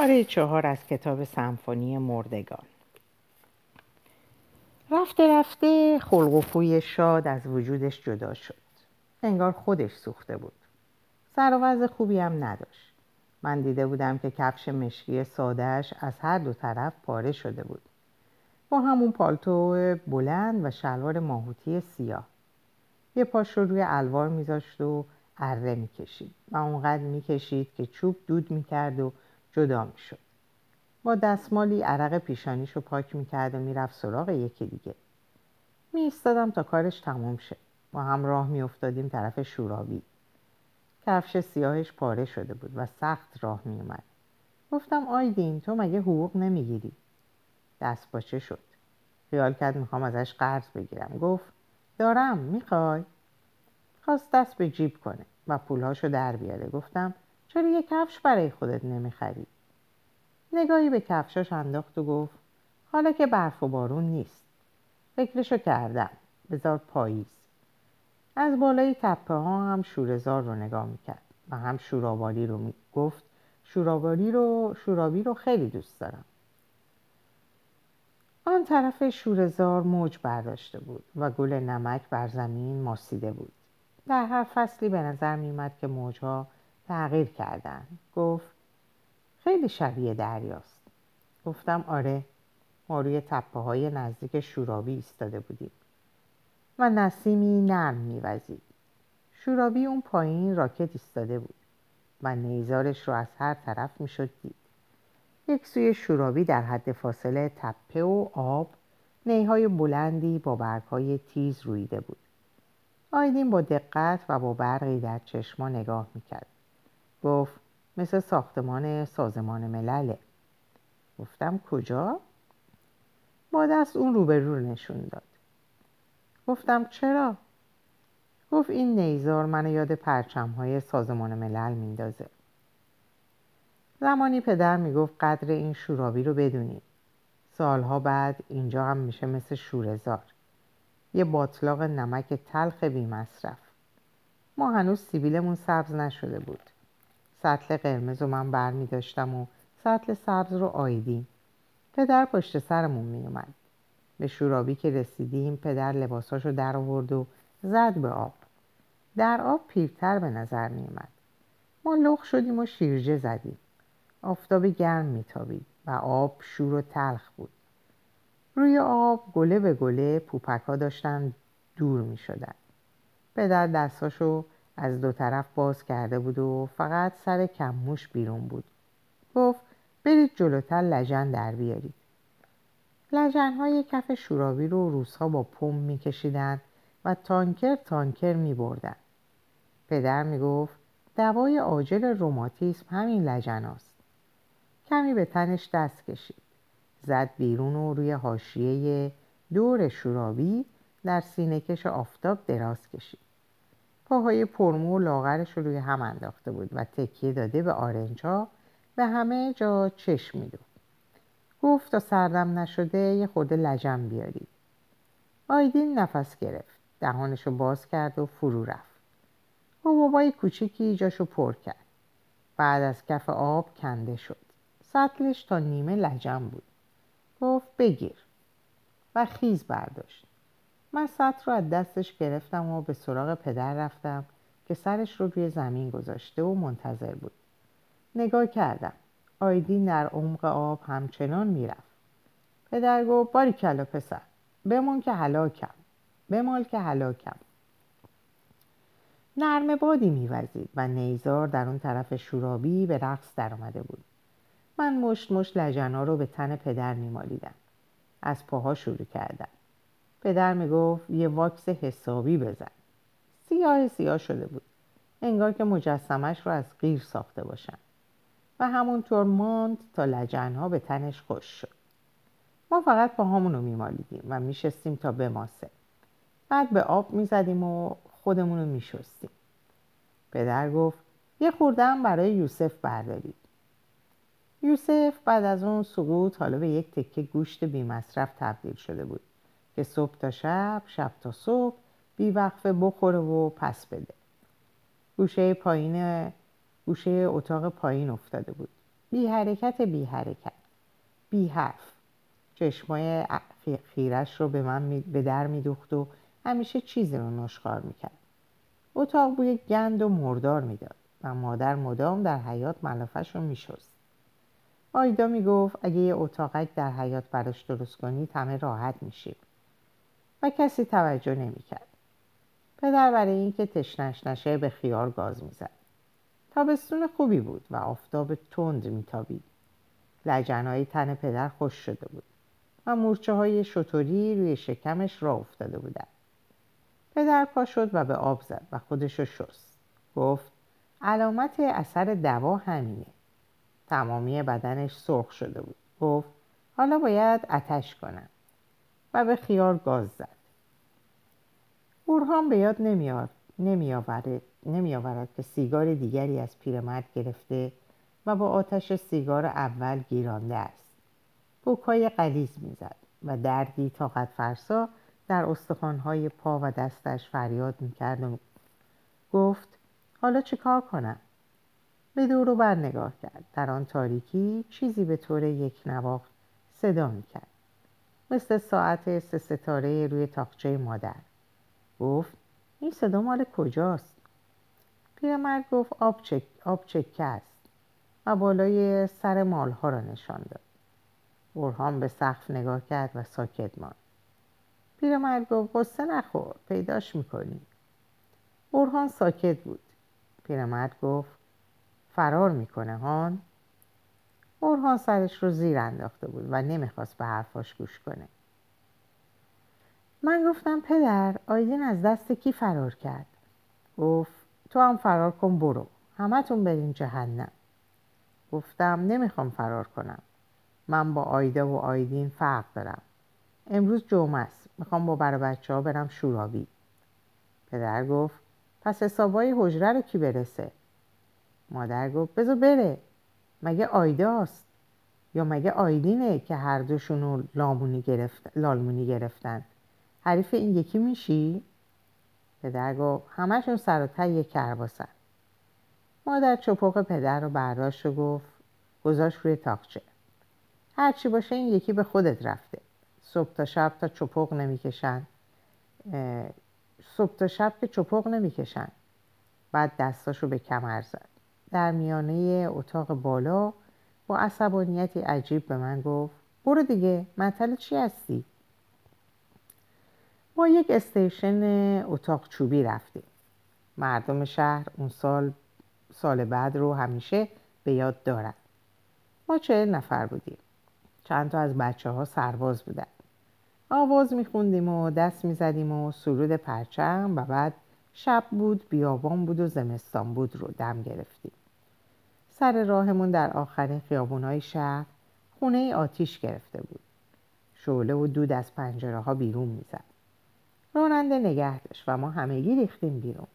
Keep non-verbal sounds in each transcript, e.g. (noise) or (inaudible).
پاره چهار از کتاب سمفونی مردگان. رفته رفته خلق و خوی شاد از وجودش جدا شد. انگار خودش سوخته بود. سر خوبی هم نداشت. من دیده بودم که کفش مشکی سادهش از هر دو طرف پاره شده بود. با همون پالتو بلند و شلوار ماهوتی سیاه. یه پاش رو روی الوار میذاشت و اره می‌کشید و اونقدر می‌کشید که چوب دود می‌کرد و جدا می‌شد. با دستمالی عرق پیشانیش رو پاک می‌کرد و می‌رفت سراغ یکی دیگه. می تا کارش تمام شد با هم راه میافتادیم طرف شورابی کفش سیاهش پاره شده بود و سخت راه میومد گفتم آیدین تو مگه حقوق نمی‌گیری؟ دست باچه شد. خیال کرد می‌خوام ازش قرض بگیرم. گفت دارم می‌خوای؟ خواست دست به جیب کنه و پولهاشو در بیاره. گفتم چرا یه کفش برای خودت نمی‌خری؟ نگاهی به کفشاش انداخت و گفت حالا که برف و بارون نیست. فکرشو کردم. بذار پاییز. از بالای تپه ها هم شورزار رو نگاه می‌کرد و هم شورابالی رو می... گفت شورابالی رو شورابی رو خیلی دوست دارم. آن طرف شورزار موج برداشته بود و گل نمک بر زمین ماسیده بود. در هر فصلی به نظر میومد که موجها تغییر کردن. گفت خیلی شبیه دریاست. گفتم آره ما روی تپه های نزدیک شورابی ایستاده بودیم. و نسیمی نرم میوزید. شورابی اون پایین راکت ایستاده بود و نیزارش رو از هر طرف می‌شد دید. یک سوی شورابی در حد فاصله تپه و آب نیهای بلندی با برگهای تیز رویده بود. آیدین با دقت و با برقی در چشما نگاه می‌کرد. گفت مثل ساختمان سازمان ملله. گفتم کجا؟ با دست اون روبرو نشون داد. گفتم چرا؟ گفت این نیزار منو یاد پرچم های سازمان ملل میندازه. زمانی پدر می‌گفت قدر این شورابی رو بدونید. سالها بعد اینجا هم میشه مثل شورزار یه باطلاق نمک تلخ بی مصرف ما هنوز سیبیلمون سبز نشده بود. سطل قرمز رو من بر می داشتم و سطل سبز رو آیدیم پدر پشت سرمون می اومد. به شورابی که رسیدیم پدر لباساشو در آورد و زد به آب در آب پیرتر به نظر می اومد. ما لخ شدیم و شیرجه زدیم آفتاب گرم میتابید و آب شور و تلخ بود روی آب گله به گله پوپک ها داشتن دور می شدن. پدر دستاشو از دو طرف باز کرده بود و فقط سر کموش بیرون بود گفت برید جلوتر لجن در بیارید لجن های کف شورابی رو روزها با پم میکشیدند و تانکر تانکر می بردن. پدر می گفت دوای عاجل روماتیسم همین لجن است. کمی به تنش دست کشید زد بیرون و روی حاشیه دور شورابی در سینهکش آفتاب دراز کشید پاهای پرمو و لاغرش رو روی هم انداخته بود و تکیه داده به آرنجا به همه جا چشم میدو. گفت تا سردم نشده یه خورده لجم بیارید. آیدین نفس گرفت. دهانشو باز کرد و فرو رفت. بابای کوچیکی جاشو پر کرد. بعد از کف آب کنده شد. سطلش تا نیمه لجم بود. گفت بگیر. و خیز برداشت. من سطل رو از دستش گرفتم و به سراغ پدر رفتم که سرش رو روی زمین گذاشته و منتظر بود. نگاه کردم. آیدین در عمق آب همچنان می‌رفت. پدر گفت باری کلا پسر بمون که هلاکم بمال که هلاکم. نرم بادی میوزید و نیزار در اون طرف شورابی به رقص در آمده بود. من مشت مشت لجنا رو به تن پدر میمالیدم. از پاها شروع کردم. پدر می‌گفت یه واکس حسابی بزن. سیاه سیاه شده بود. انگار که مجسمش رو از غیر ساخته باشن. و همونطور ماند تا لجنها به تنش خوش شد. ما فقط پاهامون رو میمالیدیم و میشستیم تا بماسه. بعد به آب می‌زدیم و خودمون رو میشستیم. پدر گفت یه خوردم برای یوسف بردارید. یوسف بعد از اون سقوط حالا به یک تکه گوشت بیمصرف تبدیل شده بود. که صبح تا شب شب تا صبح بیوقفه بخوره و پس بده. گوشه پایین گوشه اتاق پایین افتاده بود. بی حرکت بی حرکت. بی حرف. چشمای خیرش رو به من به در میدوخت و همیشه چیزی رو نشخار می‌کرد. اتاق بوی گند و مردار می‌داد و مادر مدام در حیات ملافش رو میشست. آیدا می‌گفت اگه یه اتاقک در حیات براش درست کنی همه راحت میشیم. و کسی توجه نمی‌کرد. پدر برای اینکه تشنش نشه به خیار گاز می‌زد. تابستون خوبی بود و آفتاب تند میتابید. لجنهای تن پدر خوش شده بود و مورچه های شطوری روی شکمش را افتاده بودند پدر پا شد و به آب زد و خودشو شست. گفت علامت اثر دوا همینه. تمامی بدنش سرخ شده بود. گفت حالا باید اتش کنم. و به خیار گاز زد. اورهان به یاد نمیاد نمیآورد نمی که سیگار دیگری از پیرمرد گرفته و با آتش سیگار اول گیرانده است. بوکای قلیز می‌زد و دردی طاقت فرسا در استخوانهای پا و دستش فریاد می‌کرد و گفت حالا چه کار کنم؟ به دور بر نگاه کرد. در آن تاریکی چیزی به طور یک نواخت صدا می‌کرد. مثل ساعت سه ستاره روی تاقچه مادر. گفت این صدا مال کجاست؟ پیرمرد گفت آب, چک، آب چکه است. و بالای سر مالها را نشان داد. برهان به سقف نگاه کرد و ساکت ماند. پیرمرد گفت قصه نخور پیداش می‌کنی. برهان ساکت بود. پیرمرد گفت فرار می‌کنه هان؟ برهان سرش رو زیر انداخته بود و نمی‌خواست به حرفاش گوش کنه. من گفتم پدر آیدین از دست کی فرار کرد؟ گفت تو هم فرار کن برو. همتون برین جهنم. گفتم نمی‌خوام فرار کنم. من با آیده و آیدین فرق دارم. امروز جمعه است. می‌خوام با برای بچه ها برم شورابی پدر گفت پس حسابای حجره رو کی برسه؟ مادر گفت بذار بره. مگه آیده است؟ یا مگه آیدینه که هر دوشون لالمونی, گرفت... لالمونی گرفتن؟ حریف این یکی میشی؟ پدر گفت همشون سر و ته کرباسن. مادر چپق پدر رو برداشت و گفت گذاشت روی تاقچه. هرچی باشه این یکی به خودت رفته. صبح تا شب تا چپق نمی‌کشن. صبح تا شب که چپق نمی‌کشن. بعد دستاشو به کمر زد. در میانه اتاق بالا با عصبانیتی عجیب به من گفت برو دیگه منتل چی هستی؟ ما یک استیشن اتاق چوبی رفتیم. مردم شهر اون سال سال بعد رو همیشه به یاد دارن. ما چه نفر بودیم. چند تا از بچه ها سرباز بودن. آواز میخوندیم و دست می‌زدیم و سرود پرچم و بعد شب بود بیابان بود و زمستان بود رو دم گرفتیم. سر راهمون در آخرین خیابونای شهر خونه آتیش گرفته بود. شعله و دود از پنجره ها بیرون می‌زد. راننده نگه داشت و ما همگی ریختیم بیرون.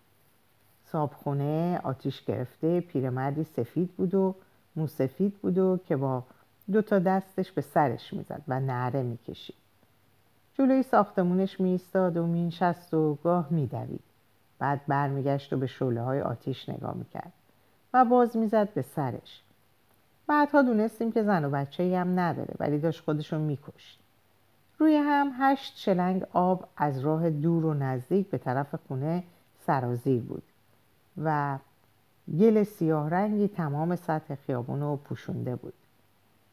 صابخونه آتیش گرفته پیرمردی سفید بود و موسفید بود و که با دو تا دستش به سرش می‌زد و نعره می‌کشید. جلوی ساختمونش میستاد و مینشست و گاه میدوید. بعد برمیگشت و به شعله های آتیش نگاه می‌کرد. و باز می‌زد به سرش. بعدها دونستیم که زن و بچه هم نداره ولی داشت خودشون میکشت. روی هم هشت شلنگ آب از راه دور و نزدیک به طرف خونه سرازیر بود و گل سیاه رنگی تمام سطح خیابون رو پوشونده بود.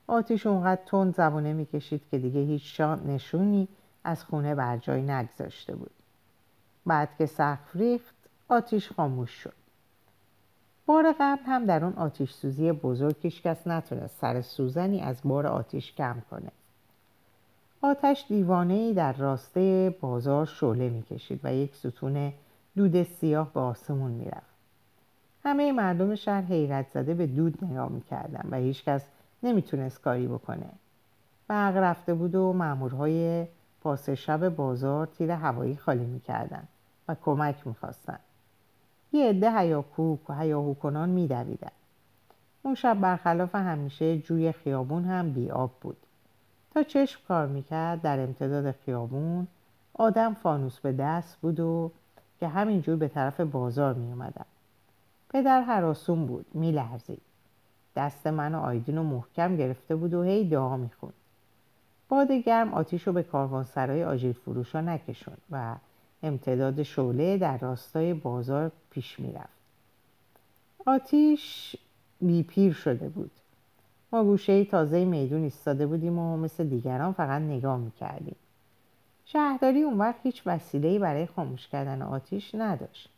آتیش اونقدر تند زبونه می‌کشید که دیگه هیچ نشونی از خونه بر جای نگذاشته بود. بعد که سقف ریخت آتیش خاموش شد. بار قبل هم در اون آتیش سوزی بزرگ هیچ کس نتونست سر سوزنی از بار آتیش کم کنه. آتش دیوانه در راسته بازار شعله می‌کشید و یک ستون دود سیاه به آسمون می‌رفت. همه مردم شهر حیرت زده به دود نگاه می‌کردن و هیچکس نمی‌تونست کاری بکنه. برق رفته بود و مامورهای پاس شب بازار تیر هوایی خالی می‌کردن و کمک می‌خواستن. یه عده هیاکوک و هیاهو کنان میدویدن. اون شب برخلاف همیشه جوی خیابون هم بیاب بود. تا چشم کار می‌کرد در امتداد خیابون آدم فانوس به دست بود و که همینجور به طرف بازار میومدن پدر حراسون بود میلرزید. دست من و آیدین رو محکم گرفته بود و هی دعا می‌خوند. باد گرم آتیش رو به کاروانسرای آجیل فروشا نکشون و امتداد شعله در راستای بازار پیش می‌رفت آتیش بیپیر شده بود ما گوشه تازه میدون ایستاده بودیم و مثل دیگران فقط نگاه می‌کردیم شهرداری اون وقت هیچ وسیله‌ای برای خاموش کردن آتیش نداشت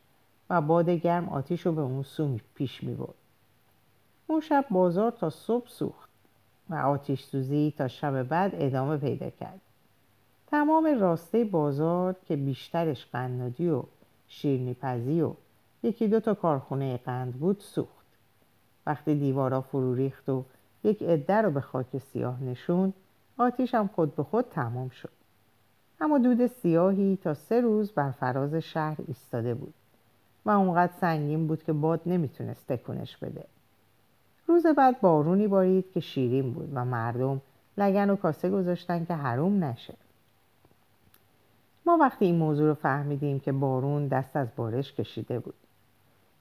و باد گرم آتیش رو به اون سو پیش می برد. اون شب بازار تا صبح سوخت و آتیش سوزی تا شب بعد ادامه پیدا کرد. تمام راسته بازار که بیشترش قنادی و شیرنیپزی و یکی دو تا کارخونه قند بود سوخت. وقتی دیوارا فرو ریخت و یک عده رو به خاک سیاه نشون آتیش هم خود به خود تمام شد. اما دود سیاهی تا سه روز بر فراز شهر ایستاده بود و اونقدر سنگین بود که باد نمی‌تونست تکونش بده روز بعد بارونی بارید که شیرین بود و مردم لگن و کاسه گذاشتن که حروم نشه ما وقتی این موضوع رو فهمیدیم که بارون دست از بارش کشیده بود.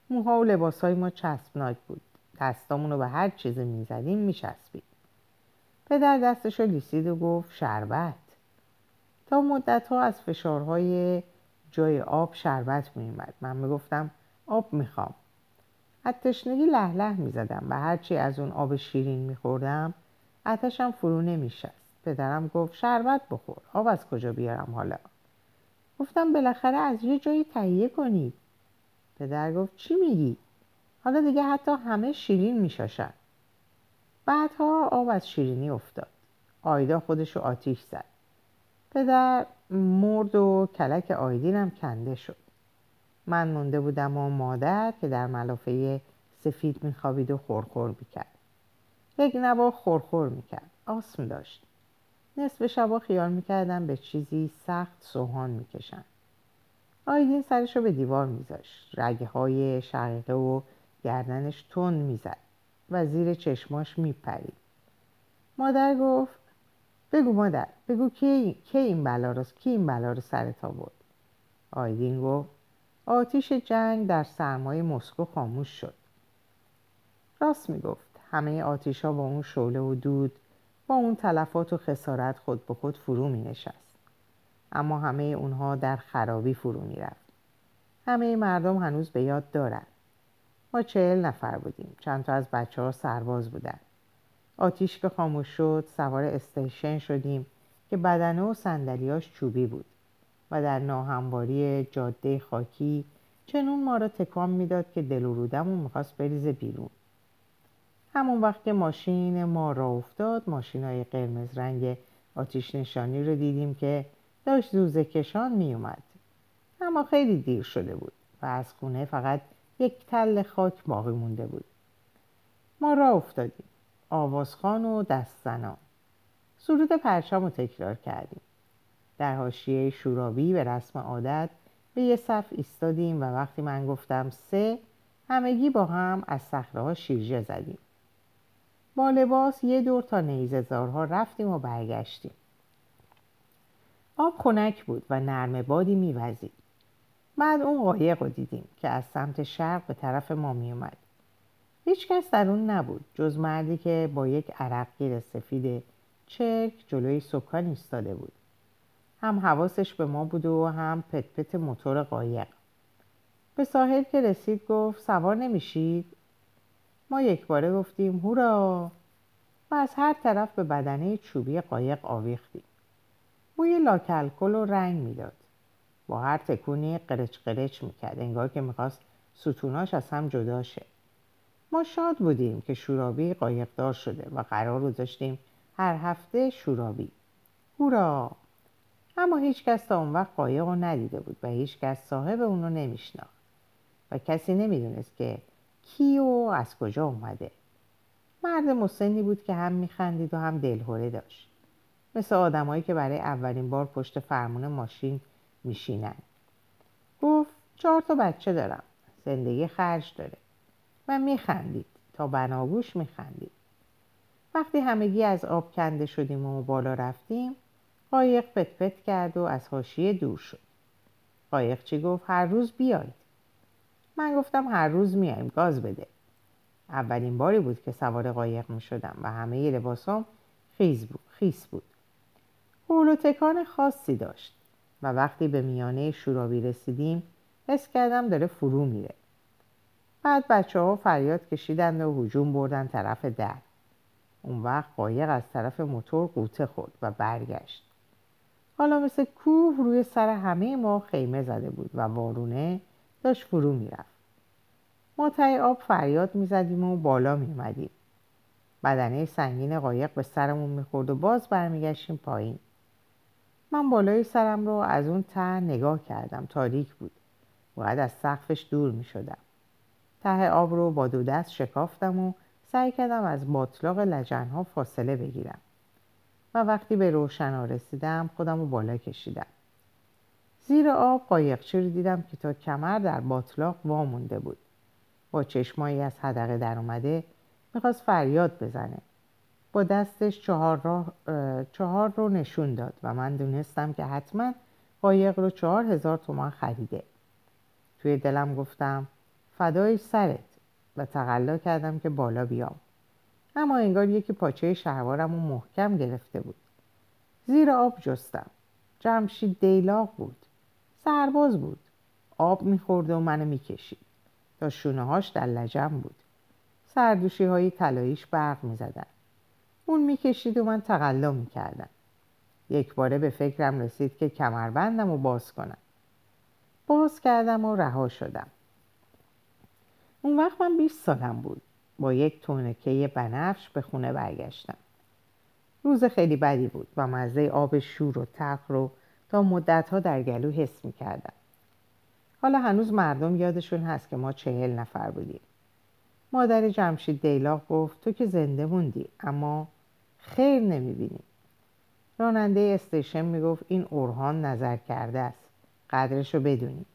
موها و لباسهای ما چسبناک بود. دستامون رو به هر چیزی می‌زدیم میچسبید. پدر دستش رو لیسید و گفت شربت. تا مدت ها از فشارهای جای آب شربت میومد من می‌گفتم آب می‌خوام. از تشنگی له له می‌زدم و هرچی از اون آب شیرین میخوردم آتشم فرو نمیشست. پدرم گفت شربت بخور آب از کجا بیارم حالا؟ گفتم بالاخره از یه جایی تهیه کنید پدر گفت چی میگی؟ حالا دیگه حتی همه شیرین میشاشن. بعدها آب از شیرینی افتاد. آیدا خودشو آتیش زد. پدر مرد و کلک آیدینم کنده شد. من مونده بودم و مادر که در ملافه سفید میخوابید و خورخور می‌کرد. یک نوا خورخور می‌کرد. آسم داشت. نصف شبا خیال می‌کردم به چیزی سخت سوهان می‌کشن آیدین سرش رو به دیوار میذاشت. رگه های شقیقه و گردنش تند می‌زد و زیر چشماش میپرید. مادر گفت بگو مادر بگو کی, کی این بلا رو کی این بلا رو سرت آورد؟ آیدین گفت آتیش جنگ در سرمایه مسکو خاموش شد. راست می‌گفت همه آتیش ها با اون شعله و دود با اون تلفات و خسارت خود به خود فرو می نشست. اما همه اونها در خرابی فرو می رفت. همه مردم هنوز به یاد دارند ما چهل نفر بودیم. چند تا از بچه ها سرباز بودن. آتیش که خاموش شد سوار استیشن شدیم که بدنه و سندلیاش چوبی بود و در ناهمواری جاده خاکی چنون ما را تکان می‌داد که دل و رودمون می‌خواست بریزه بیرون. همون وقت که ماشین ما را افتاد ماشین های قرمز رنگ آتیش نشانی رو دیدیم که داشت زوزه کشان میومد اما خیلی دیر شده بود و از خونه فقط یک تل خاک باقی مونده بود. ما را افتادیم آوازخان و دستزنان. سرود پرچم رو تکرار کردیم. در حاشیه شورابی به رسم عادت به یه صف ایستادیم و وقتی من گفتم سه همگی با هم از صخره شیرجه زدیم. با لباس یه دور تا نیززارها رفتیم و برگشتیم. آب خنک بود و نرم بادی میوزید. بعد اون قایق رو دیدیم که از سمت شرق به طرف ما میومد هیچ کس در اون نبود جز مردی که با یک عرقگیر سفید چرک جلوی سکان ایستاده بود. هم حواسش به ما بود و هم پت پت موتور قایق. به ساحل که رسید گفت سوار نمیشید؟ ما یک باره گفتیم هورا و از هر طرف به بدنه چوبی قایق آویختیم. بوی لاکلکل و رنگ می‌داد. با هر تکونی قرچ قرچ می‌کرد. انگار که می‌خواست ستوناش از هم جدا شه. ما شاد بودیم که شورابی قایقدار شده و قرار گذاشتیم هر هفته شورابی. هورا اما هیچ کس تا اون وقت قایق رو ندیده بود و هیچ کس صاحب اون رو نمیشناخت. و کسی نمی‌دونست که کی و از کجا اومده؟ مرد مسنی بود که هم میخندید و هم دلهوره داشت. مثل آدمایی که برای اولین بار پشت فرمون ماشین میشینن. گفت چهار تا بچه دارم. زندگی خرج داره. و میخندید. تا بناگوش میخندید. وقتی همگی از آب کنده شدیم و بالا رفتیم قایق پت پت کرد و از حاشیه دور شد. قایق چی گفت؟ هر روز بیاید من گفتم هر روز میایم گاز بده اولین باری بود که سوار قایق می شدم و همه لباسام خیز بود. خیس بود. و تکان خاصی داشت و وقتی به میانه شورابی رسیدیم حس کردم داره فرو میره. بعد بچه ها فریاد کشیدند و هجوم بردن طرف در. اون وقت قایق از طرف موتور قوطه خورد و برگشت. حالا مثل کوه روی سر همه ما خیمه زده بود و وارونه داشت فرو می‌رفت. ما تای آب فریاد می‌زدیم و بالا میومدیم. بدنه سنگین قایق به سرمون می‌خورد و باز برمیگشتیم پایین. من بالای سرم رو از اون ته نگاه کردم تاریک بود. باید از سقفش دور می‌شدم. ته آب رو با دو دست شکافتم و سعی کردم از باطلاق لجنها فاصله بگیرم و وقتی به روشنا رسیدم خودم رو بالا کشیدم زیر آب قایقچه رو دیدم که تا کمر در باطلاق وامونده بود. با چشمایی از حدقه در اومده می‌خواست فریاد بزنه. با دستش چهار, چهار رو نشون داد و من دونستم که حتما قایق رو چهار هزار تومان خریده. توی دلم گفتم فدای سرت. و تقلا کردم که بالا بیام. اما انگار یکی پاچه شهوارم رو محکم گرفته بود. زیر آب جستم. جمشید دیلاق بود. سرباز بود. آب می‌خورد و منو می‌کشید. تا شونه هاش در لجم بود. سردوشی های تلاییش برق می‌زدن. اون می‌کشید و من تقلا می‌کردم. یک باره به فکرم رسید که کمربندم و باز کنم. باز کردم و رها شدم. اون وقت من 20 سالم بود. با یک تونکه بنفش به خونه برگشتم. روز خیلی بدی بود و مزه آب شور و تلخ رو تا مدتها در گلو حس می کردم. حالا هنوز مردم یادشون هست که ما چهل نفر بودیم. مادر جمشید دیلاق گفت تو که زنده موندی اما خیر نمی‌بینی. راننده استیشن می‌گفت این اورهان نظر کرده است. قدرش رو بدونی.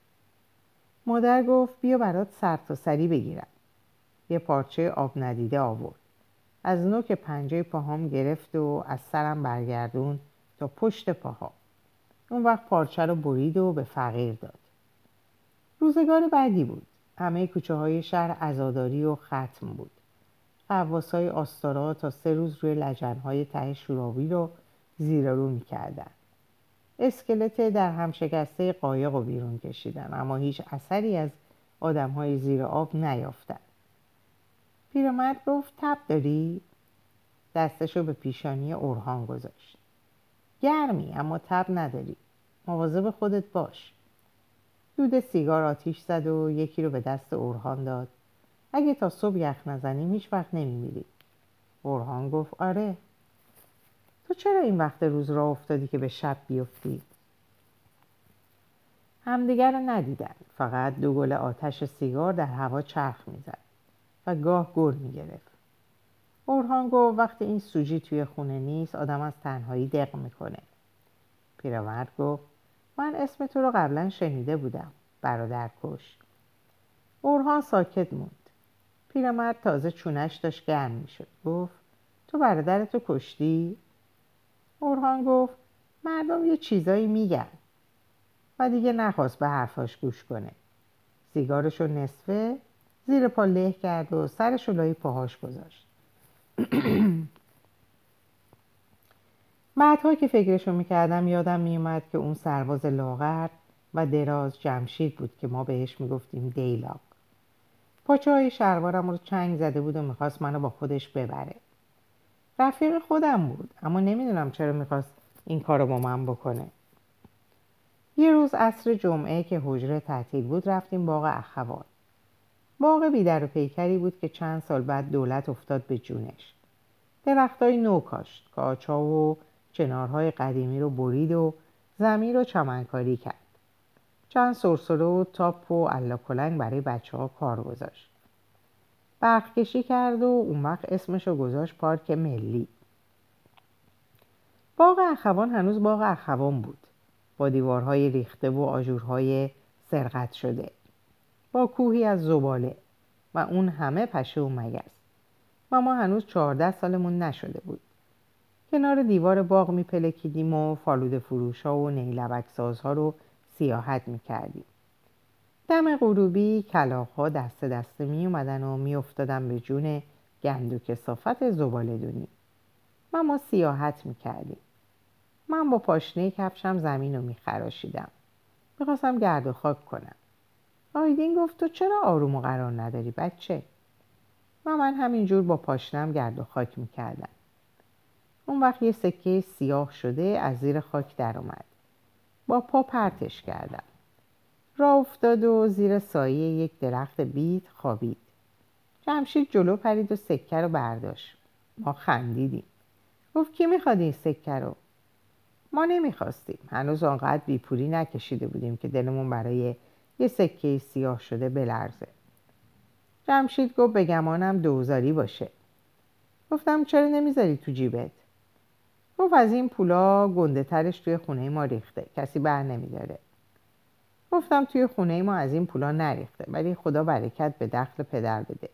مادر گفت بیا برات سر تا سری بگیرم یه پارچه آب ندیده آورد از نوک پنجه پاهام گرفت و از سرم برگردون تا پشت پاها اون وقت پارچه رو برید و به فقیر داد. روزگار بعدی بود. همه کوچه های شهر ازاداری و ختم بود. قواس های آستارا تا سه روز روی لجنهای ته شوراوی رو زیر رو می‌کردن. اسکلت در هم شکسته قایق رو بیرون کشیدن اما هیچ اثری از آدم های زیر آب نیافتن. پیرمرد گفت تب داری؟ دستشو به پیشانی اورهان گذاشت. گرمی اما تب نداری. مواظب خودت باش. دود سیگار آتیش زد و یکی رو به دست اورهان داد. اگه تا صبح یخ نزنیم هیچ وقت نمیمیری. اورهان گفت آره. تو چرا این وقت روز را افتادی که به شب بیفتی؟ همدیگر رو ندیدن. فقط دو گل آتش سیگار در هوا چرخ می‌زد و گاه گر می‌گرفت. اورهان گفت وقتی این سوژی توی خونه نیست آدم از تنهایی دق می‌کنه. پیرمرد گفت من اسم تو رو قبلا شنیده بودم برادر کش. اورهان ساکت موند. پیرمرد تازه چونش داشت گرم می‌شد. گفت تو برادرتو کشتی؟ اورهان گفت مردم یه چیزایی میگن. و دیگه نخواست به حرفاش گوش کنه. سیگارشو نصفه زیر پا له کرد و سرشو لای پاهاش گذاشت. (coughs) بعدها که فکرشو می‌کردم یادم میومد که اون سرباز لاغر و دراز جمشید بود که ما بهش می‌گفتیم دیلاق پاچه های شلوارم رو چنگ زده بود و می‌خواست منو با خودش ببره. رفیق خودم بود اما نمی‌دونم چرا می‌خواست این کارو با من بکنه. یه روز عصر جمعه که حجره تعطیل بود رفتیم باغ اخوان باغ بیدر و پیکری بود که چند سال بعد دولت افتاد به جونش. درختای نو کاشت کاچا و چنارهای قدیمی رو برید و زمین رو چمنکاری کرد. چند سرسره و تاپ و کلنگ برای بچه ها کار گذاشت. برق کشی کرد و اون وقت اسمشو گذاشت پارک ملی. باغ اخوان هنوز باغ اخوان بود. با دیوارهای ریخته و آجورهای سرقت شده. با کوهی از زباله و اون همه پشه و مگس. و ما هنوز چهارده سالمون نشده بود. کنار دیوار باغ میپلکیدیم و فالوده فروش ها و نیلبک ها رو سیاحت می‌کردیم دم غروبی ها دست دسته می اومدن و می افتادن به جون گند و کسافت زباله و ما سیاحت می کردیم. من با پاشنه کفشم زمین رو می خراشیدم. می‌خواستم گرد و خاک کنم. آیدین گفت تو چرا آروم و قرار نداری بچه؟ و من همینجور با پاشنم گرد و خاک می‌کردم. اون وقت یه سکه سیاه شده از زیر خاک در اومد. با پا پرتش کردم. را افتاد و زیر سایه یک درخت بید خوابید. جمشید جلو پرید و سکه رو برداشت. ما خندیدیم. گفت کی می‌خواد این سکه رو؟ ما نمی‌خواستیم. هنوز آنقدر بیپوری نکشیده بودیم که دلمون برای یه سکه سیاه شده بلرزه. جمشید گفت بگمانم دوزاری باشه. گفتم چرا نمی‌ذاری تو جیبت؟ گفت از این پولا گنده ترش توی خونه ما ریخته. کسی بر نمیداره. گفتم توی خونه ما از این پولا نریخته ولی خدا برکت به دخل پدر بده.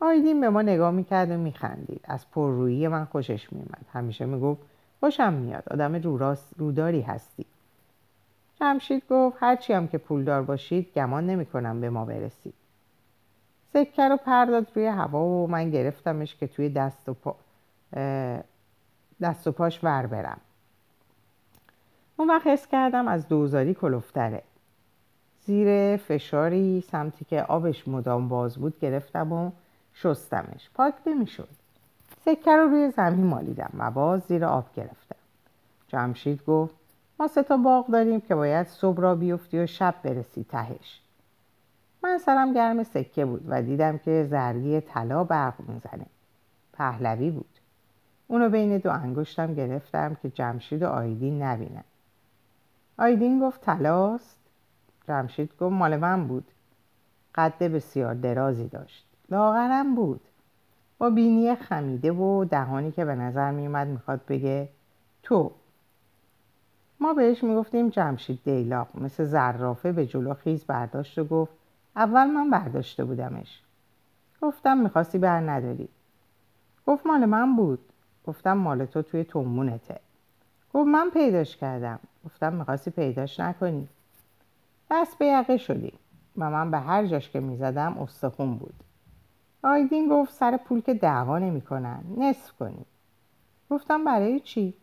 آیدین به ما نگاه می‌کرد و میخندید. از پررویی من خوشش میومد همیشه می‌گفت خوشم میاد. آدم روراست روداری هستی. جمشید گفت هرچی هم که پولدار باشید گمان نمی‌کنم به ما برسید. سکه رو پرداد روی هوا و من گرفتمش که توی دست و, پا... دست و پاش ور برم. اون وقت حس کردم از دوزاری کلوفتره. زیر فشاری سمتی که آبش مدام باز بود گرفتم و شستمش. پاک نمی‌شد. سکه رو روی زمین مالیدم و باز زیر آب گرفتم. جمشید گفت ما سه تا باغ داریم که باید صبح را بیفتی و شب برسی تهش. من سرم گرم سکه بود و دیدم که زرگی طلا برق می‌زنه. پهلوی بود. اونو بین دو انگشتم گرفتم که جمشید و آیدین نبینن. آیدین گفت طلاست. جمشید گفت مال من بود. قد بسیار درازی داشت. لاغرم بود. با بینی خمیده و دهانی که به نظر میومد می‌خواد بگه تو ما بهش می‌گفتیم جمشید دیلاق مثل زرافه به جلو خیز برداشت و گفت اول من برداشته بودمش. گفتم می‌خواستی بر نداری. گفت مال من بود. گفتم مال تو توی تومونته گفت من پیداش کردم. گفتم می‌خواستی پیداش نکنی. دست به یقه شدیم. و من به هر جاش که می‌زدم استخون بود. آیدین گفت سر پول که دعوا نمی‌کنن. نصف کنی. گفتم برای چی؟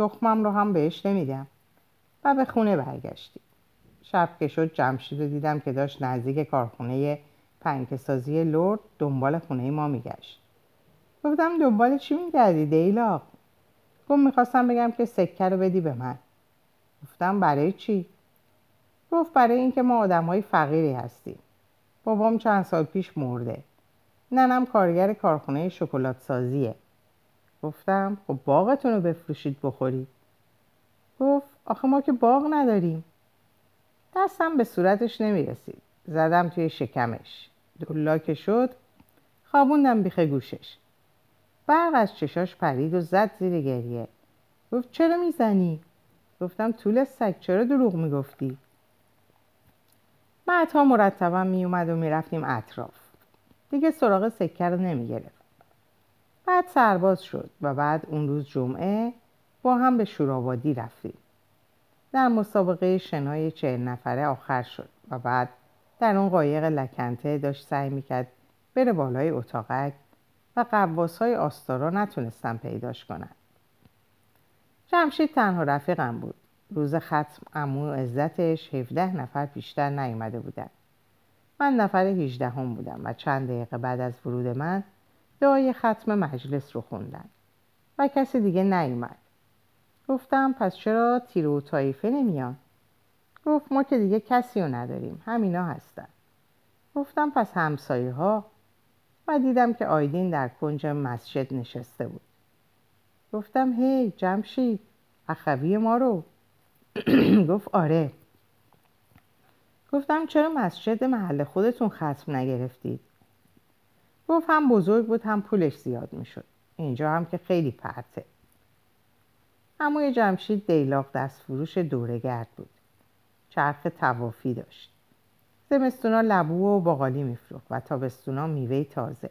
تخمم رو هم بهش نمیدم و به خونه برگشتیم. شب که شد جمشید رو دیدم که داشت نزدیک کارخونه پنکسازی لرد دنبال خونه ما میگشت. گفتم دنبال چی میگردی دیلاق گفت می‌خواستم بگم که سکه رو بدی به من. گفتم برای چی؟ گفت برای اینکه ما آدم های فقیری هستیم. بابام چند سال پیش مرده. ننم کارگر کارخونه شکلات سازیه گفتم خب باغتون رو بفروشید بخورید. گفت آخه ما که باغ نداریم. دستم به صورتش نمی‌رسید. زدم توی شکمش. دولا که شد خوابوندم بیخ گوشش. برق از چشاش پرید و زد زیر گریه. گفت چرا می‌زنی؟ گفتم طول سگ چرا دروغ می‌گفتی؟ بعدها مرتبا میومد و می‌رفتیم اطراف. دیگه سراغ سکه رو نمی‌گرفت. بعد سرباز شد و بعد اون روز جمعه با هم به شورابادی رفتیم. در مسابقه شنای چهل نفره آخر شد و بعد در اون قایق لکنته داشت سعی می‌کرد بره بالای اتاقک و قواس های آستارا نتونستن پیداش کنن. جمشید تنها رفیقم بود. روز ختم امو عزتش 17 نفر بیشتر نیومده بودن. من نفر 18 هم بودم و چند دقیقه بعد از ورود من دعای ختم مجلس رو خوندن. و کسی دیگه نیومد. گفتم پس چرا تیر و تایفه نمیان؟ گفت ما که دیگه کسی رو نداریم همینا هستن. گفتم پس همسایه ها و دیدم که آیدین در کنج مسجد نشسته بود. گفتم هی جمشید اخوی ما رو. (clears throat) گفت آره. گفتم چرا مسجد محل خودتون ختم نگرفتید؟ گفت هم بزرگ بود هم پولش زیاد می‌شد. اینجا هم که خیلی پرته هموی جمشید دیلاق دست فروش دورگرد بود. چرخ توافی داشت. زمستونا لبو و باقالی میفروخت و تابستونا میوه تازه.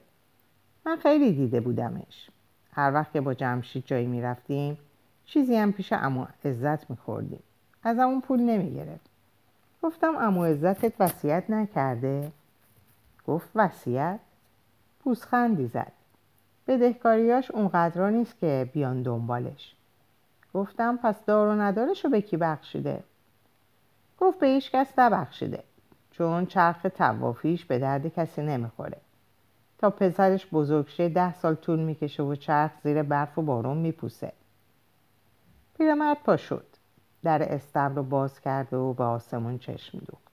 من خیلی دیده بودمش. هر وقت که با جمشید جایی می‌رفتیم چیزی هم پیش امو عزت میخوردیم. از همون پول نمی‌گرفت. گفتم امو عزتت وصیت نکرده؟ گفت وصیت؟ پوزخندی زد. بدهکاریاش اونقدرا نیست که بیان دنبالش. گفتم پس دار و ندارشو به کی بخشیده؟ گفت به هیچ کس نبخشیده چون چرخ توافیش به درد کسی نمی‌خوره. تا پسرش بزرگ شه ده سال طول می‌کشه و چرخ زیر برف و بارون میپوسه. پیرمرد پا شد. در استبل رو باز کرد و به آسمون چشم دوخت.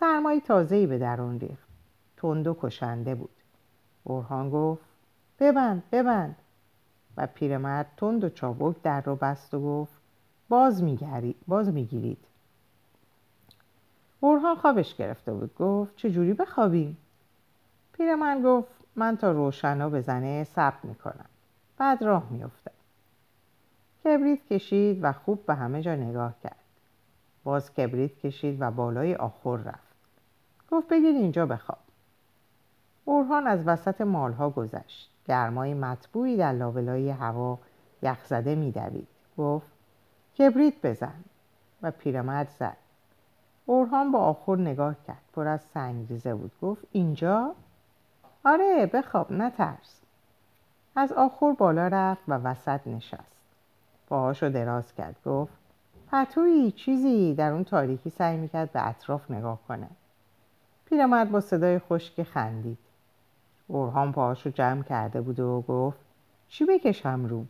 سرمایی تازهی به درون ریخت. تند و کشنده بود. برهان گفت ببند ببند. و پیرمرد تند و چابک در رو بست و گفت باز می‌گیرید باز می‌گیرید. برهان خوابش گرفته بود. گفت چجوری بخوابیم پیرمرد گفت من تا روشنا بزنه صبر می‌کنم. بعد راه میافتم کبریت کشید و خوب به همه جا نگاه کرد. باز کبریت کشید و بالای آخر رفت. گفت بگیر اینجا بخواب. برهان از وسط مالها گذشت. گرمای مطبوعی در لابلای هوا یخزده میدوید. گفت کبریت بزن. و پیرمرد زد. برهان با آخر نگاه کرد. پر از سنگریزه بود. گفت اینجا؟ آره بخواب نترس. از آخر بالا رفت و وسط نشست. پاهاشو دراز کرد. گفت پتویی چیزی در اون تاریکی سعی می‌کرد به اطراف نگاه کنه. پیرمرد با صدای خشکی خندید. اورهان پاهاشو جمع کرده بود و گفت چی بکشم رو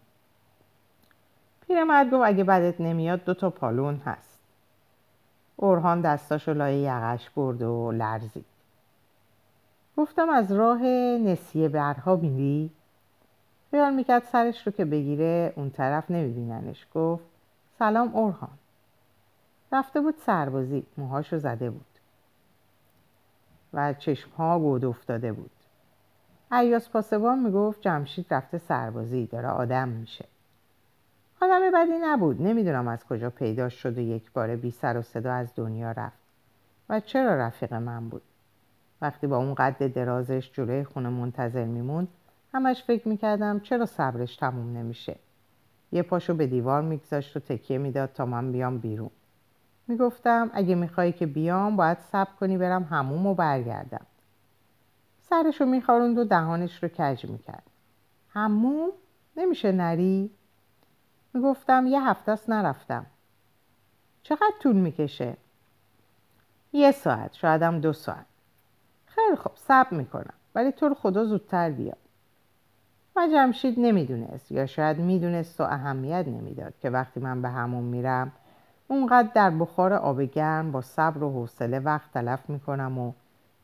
پیرمرد گفت اگه بدت نمیاد دو تا پالون هست. اورهان دستاشو لای یقش برد و لرزید. گفتم از راه نسیه برها میری؟ خیال می‌کرد سرش رو که بگیره اون طرف نمیبیننش. گفت سلام اورهان رفته بود سربازی موهاشو زده بود و چشمها گود افتاده بود. عیاس پاسبان می‌گفت جمشید رفته سربازی داره آدم میشه. آدم بدی نبود. نمی‌دونم از کجا پیدا شد و یک باره بی سر و صدا از دنیا رفت. و چرا رفیق من بود؟ وقتی با اون قد درازش جلوی خونه منتظر میموند همش فکر می‌کردم چرا صبرش تموم نمیشه. یه پاشو به دیوار میگذاشت و تکیه می‌داد تا من بیام بیرون. می‌گفتم اگه می‌خوای که بیام باید صبر کنی برم هموم و برگردم. سرشو میخاروند و دهانش رو کج می‌کرد. هموم نمیشه نری؟ می‌گفتم یه هفته است نرفتم. چقدر طول می‌کشه؟ یه ساعت شایدم دو ساعت. خیلی خوب صبر می‌کنم ولی تو رو خدا زودتر بیا و جمشید نمی‌دونست یا شاید می‌دونست و اهمیت نمی‌داد که وقتی من به همون میرم اونقدر در بخار آب گرم با صبر و حوصله وقت تلف می‌کنم و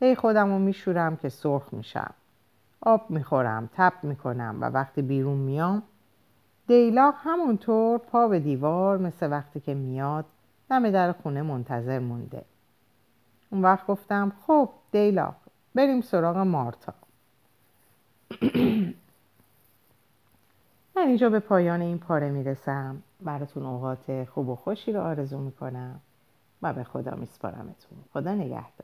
هی خودم رو میشورم که سرخ میشم. آب می‌خورم تپ می‌کنم و وقتی بیرون میام دیلاق همونطور پا به دیوار مثل وقتی که میاد دم در خونه منتظر مونده. اون وقت گفتم خب دیلاق بریم سراغ مارتا. من اینجا به پایان این پاره می‌رسم. براتون اوقات خوب و خوشی رو آرزو می‌کنم و به خدا میسپارمتون. خدا نگهدار.